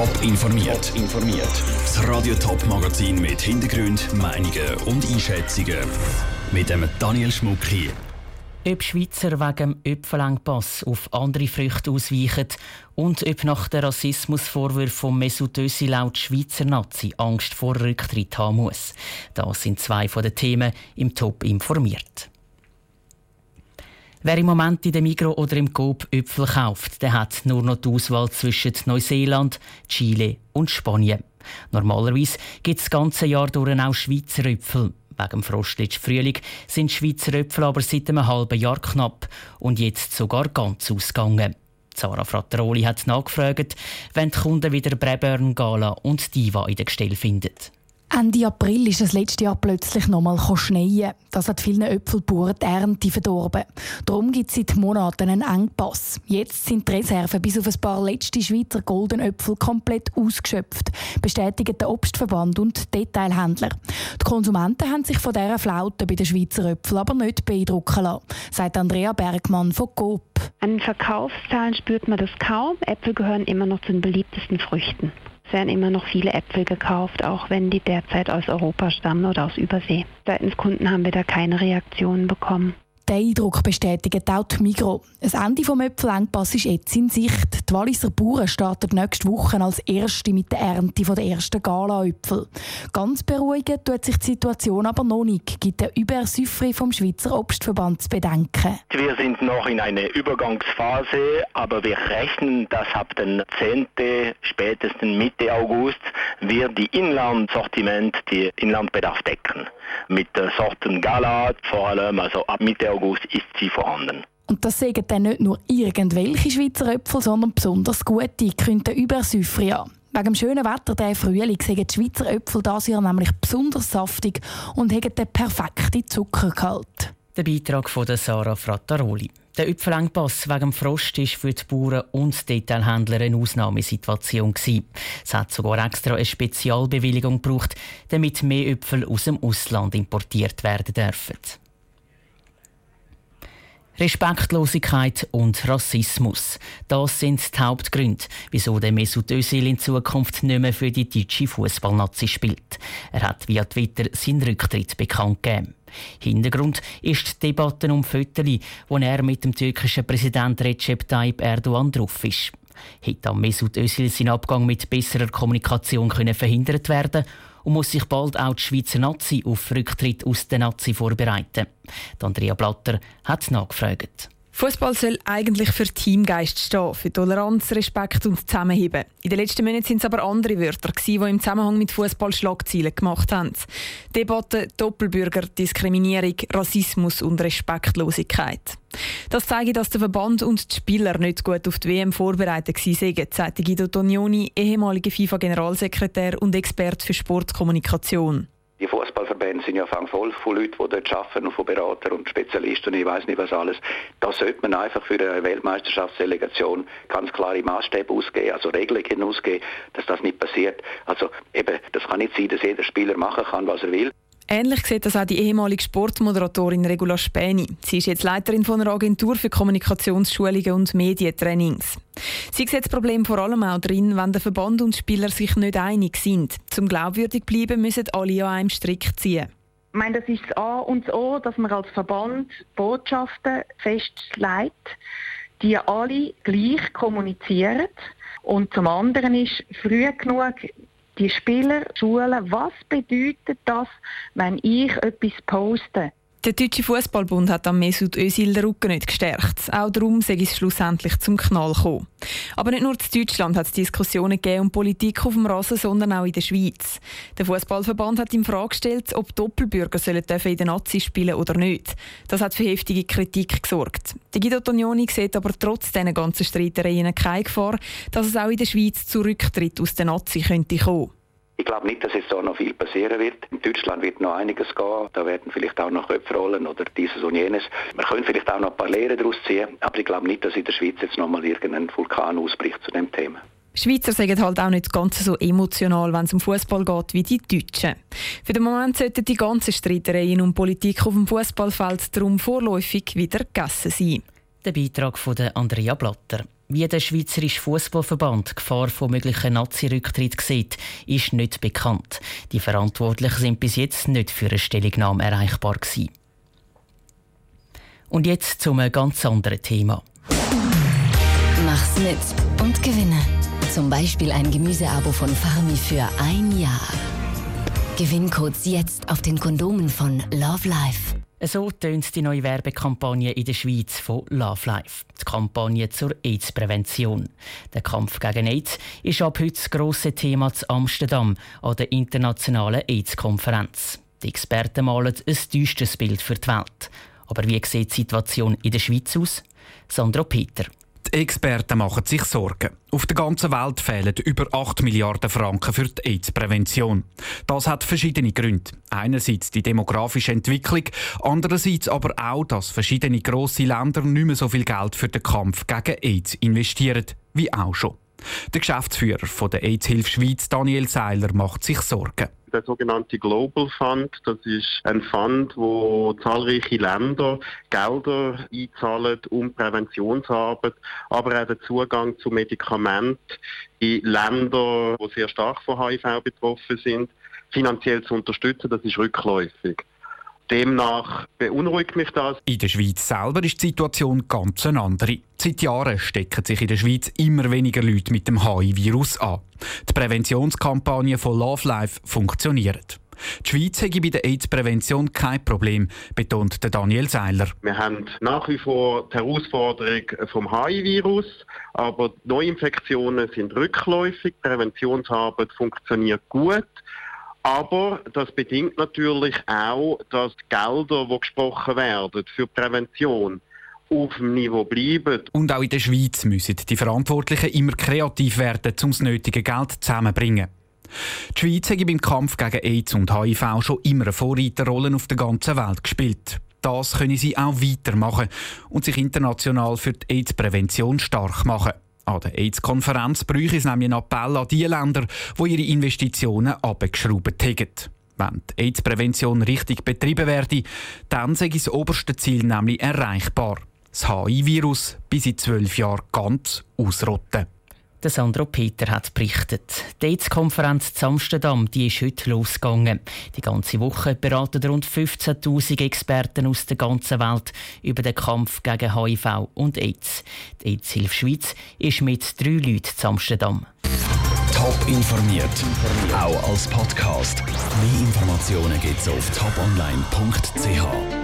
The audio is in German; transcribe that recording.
Top informiert. informiert. Das Radio Top Magazin mit Hintergrund, Meinungen und Einschätzungen mit dem Daniel Schmuck hier. Ob Schweizer wegen dem Öpfelengpass auf andere Früchte ausweichen und ob nach den Rassismusvorwürfen von Mesut Özil laut Schweizer Nazi Angst vor Rücktritt haben muss. Das sind zwei von den Themen im Top informiert. Wer im Moment in dem Migro oder im Coop Äpfel kauft, der hat nur noch die Auswahl zwischen Neuseeland, Chile und Spanien. Normalerweise gibt es das ganze Jahr durch auch Schweizer Äpfel. Wegen dem Frost Frühling sind Schweizer Äpfel aber seit einem halben Jahr knapp und jetzt sogar ganz ausgegangen. Sarah Frattaroli hat nachgefragt, wenn die Kunden wieder Brebern, Gala und Diva in der Gestell finden. Ende April ist es letztes Jahr plötzlich nochmal schneien. Das hat vielen Äpfelbauern die Ernte verdorben. Darum gibt es seit Monaten einen Engpass. Jetzt sind die Reserven bis auf ein paar letzte Schweizer Goldenöpfel komplett ausgeschöpft, bestätigen der Obstverband und Detailhändler. Die Konsumenten haben sich von dieser Flaute bei den Schweizer Äpfeln aber nicht beeindrucken lassen, sagt Andrea Bergmann von Coop. An Verkaufszahlen spürt man das kaum. Äpfel gehören immer noch zu den beliebtesten Früchten. Es werden immer noch viele Äpfel gekauft, auch wenn die derzeit aus Europa stammen oder aus Übersee. Seitens Kunden haben wir da keine Reaktionen bekommen. Den Eindruck bestätigt auch die Migro. Ein Ende des Äpfelengpass ist jetzt in Sicht. Die Walliser Bauern starten nächste Woche als Erste mit der Ernte der ersten Gala-Äpfel. Ganz beruhigend tut sich die Situation aber noch nicht, gibt der Übersüffre vom Schweizer Obstverband zu bedenken. Wir sind noch in einer Übergangsphase, aber wir rechnen, dass ab dem 10. spätestens Mitte August wir die Inlandsortiment, die Inlandbedarf decken. Mit der Sorten Gala vor allem, also ab Mitte August August ist sie vorhanden. Und das sagen dann nicht nur irgendwelche Schweizer Äpfel, sondern besonders gute, könnten an. Wegen dem schönen Wetter der Frühling sagen die Schweizer Äpfel dieses Jahr nämlich besonders saftig und haben den perfekten Zuckergehalt. Der Beitrag von Sarah Frattaroli. Der Äpfelengpass wegen dem Frost war für die Bauern und Detailhändler eine Ausnahmesituation. Es hat sogar extra eine Spezialbewilligung gebraucht, damit mehr Äpfel aus dem Ausland importiert werden dürfen. Respektlosigkeit und Rassismus. Das sind die Hauptgründe, wieso der Mesut Özil in Zukunft nicht mehr für die deutsche Fußballnazi spielt. Er hat via Twitter seinen Rücktritt bekannt gegeben. Hintergrund ist die Debatte um Föteli, wo er mit dem türkischen Präsident Recep Tayyip Erdogan drauf ist. Hätte Mesut Özil sein Abgang mit besserer Kommunikation können verhindert werden und muss sich bald auch die Schweizer Nazi auf Rücktritt aus der Nazi vorbereiten. Andrea Blatter hat nachgefragt. Fußball soll eigentlich für Teamgeist stehen, für Toleranz, Respekt und Zusammenheben. In den letzten Monaten sind es aber andere Wörter, die im Zusammenhang mit Fußball Schlagzeilen gemacht haben. Debatte, Doppelbürger, Diskriminierung, Rassismus und Respektlosigkeit. Das zeigt, dass der Verband und die Spieler nicht gut auf die WM vorbereitet waren, sagte Guido Tognoni, ehemaliger FIFA-Generalsekretär und Experte für Sportkommunikation. Die Fußballverbände sind ja voll von Leuten, die dort arbeiten und von Beratern und Spezialisten und ich weiß nicht was alles. Da sollte man einfach für eine Weltmeisterschaftsdelegation ganz klare Maßstäbe ausgeben, also Regelungen ausgeben, dass das nicht passiert. Also eben, das kann nicht sein, dass jeder Spieler machen kann, was er will. Ähnlich sieht das auch die ehemalige Sportmoderatorin Regula Späni. Sie ist jetzt Leiterin von einer Agentur für Kommunikationsschulungen und Medientrainings. Sie sieht das Problem vor allem auch drin, wenn der Verband und Spieler sich nicht einig sind. Zum glaubwürdig bleiben müssen alle an einem Strick ziehen. Ich meine, das ist das A und das O, dass man als Verband Botschaften festlegt, die alle gleich kommunizieren. Und zum anderen ist früh genug die Spieler schulen, was bedeutet das, wenn ich etwas poste. Der Deutsche Fußballbund hat am Mesut Özil den Rücken nicht gestärkt. Auch darum sei es schlussendlich zum Knall gekommen. Aber nicht nur in Deutschland hat es Diskussionen gegeben um Politik auf dem Rasen, sondern auch in der Schweiz. Der Fußballverband hat in Frage gestellt, ob Doppelbürger sollen in den Nazis spielen oder nicht. Das hat für heftige Kritik gesorgt. Die Guido Tognoni sieht aber trotz diesen ganzen Streitereien keine Gefahr, dass es auch in der Schweiz zu Rücktritt aus den Nazis könnte kommen. Ich glaube nicht, dass jetzt da noch viel passieren wird. In Deutschland wird noch einiges gehen. Da werden vielleicht auch noch Köpfe rollen oder dieses und jenes. Wir können vielleicht auch noch ein paar Lehren daraus ziehen. Aber ich glaube nicht, dass in der Schweiz jetzt noch mal irgendein Vulkan ausbricht zu dem Thema. Schweizer sagen halt auch nicht ganz so emotional, wenn es um Fußball geht, wie die Deutschen. Für den Moment sollten die ganzen Streitereien um Politik auf dem Fußballfeld darum vorläufig wieder gegessen sein. Der Beitrag von Andrea Blatter. Wie der Schweizerische Fußballverband die Gefahr von möglichen Nazi-Rücktritt sieht, ist nicht bekannt. Die Verantwortlichen sind bis jetzt nicht für eine Stellungnahme erreichbar gewesen. Und jetzt zum ganz anderen Thema. Mach's mit und gewinne. Zum Beispiel ein Gemüseabo von Farmi für ein Jahr. Gewinncodes jetzt auf den Kondomen von Love Life. So tönt die neue Werbekampagne in der Schweiz von Love Life. Kampagne zur AIDS-Prävention. Der Kampf gegen AIDS ist ab heute das grosse Thema zu Amsterdam an der internationalen AIDS-Konferenz. Die Experten malen ein düsteres Bild für die Welt. Aber wie sieht die Situation in der Schweiz aus? Sandro Peter. Die Experten machen sich Sorgen. Auf der ganzen Welt fehlen über 8 Milliarden Franken für die AIDS-Prävention. Das hat verschiedene Gründe. Einerseits die demografische Entwicklung, andererseits aber auch, dass verschiedene grosse Länder nicht mehr so viel Geld für den Kampf gegen AIDS investieren, wie auch schon. Der Geschäftsführer von der AIDS-Hilfe Schweiz, Daniel Seiler, macht sich Sorgen der sogenannte Global Fund. Das ist ein Fund, wo zahlreiche Länder Gelder einzahlen, um Präventionsarbeit, aber auch den Zugang zu Medikamenten in Ländern, die sehr stark von HIV betroffen sind, finanziell zu unterstützen. Das ist rückläufig. Demnach beunruhigt mich das. In der Schweiz selber ist die Situation ganz eine andere. Seit Jahren stecken sich in der Schweiz immer weniger Leute mit dem HIV-Virus an. Die Präventionskampagne von Love Life funktioniert. Die Schweiz hätte bei der AIDS-Prävention kein Problem, betont Daniel Seiler. Wir haben nach wie vor die Herausforderung vom HIV-Virus, aber Neuinfektionen sind rückläufig, Präventionsarbeit funktioniert gut. Aber das bedingt natürlich auch, dass die Gelder, die gesprochen werden für Prävention, auf dem Niveau bleiben. Und auch in der Schweiz müssen die Verantwortlichen immer kreativ werden, um das nötige Geld zusammenzubringen. Die Schweiz hat beim Kampf gegen AIDS und HIV schon immer eine Vorreiterrolle auf der ganzen Welt gespielt. Das können sie auch weitermachen und sich international für die AIDS-Prävention stark machen. An der AIDS-Konferenz bräuchte es nämlich einen Appell an die Länder, die ihre Investitionen abgeschraubt haben. Wenn die AIDS-Prävention richtig betrieben werde, dann sei das oberste Ziel nämlich erreichbar. Das HIV-Virus bis in zwölf Jahren ganz ausrotten. Der Sandro Peter hat berichtet. Die AIDS-Konferenz zu Amsterdam die ist heute losgegangen. Die ganze Woche beraten rund 15.000 Experten aus der ganzen Welt über den Kampf gegen HIV und AIDS. Die AIDS-Hilfe Schweiz ist mit drei Leuten zu Amsterdam. Top informiert, auch als Podcast. Mehr Informationen gibt es auf toponline.ch.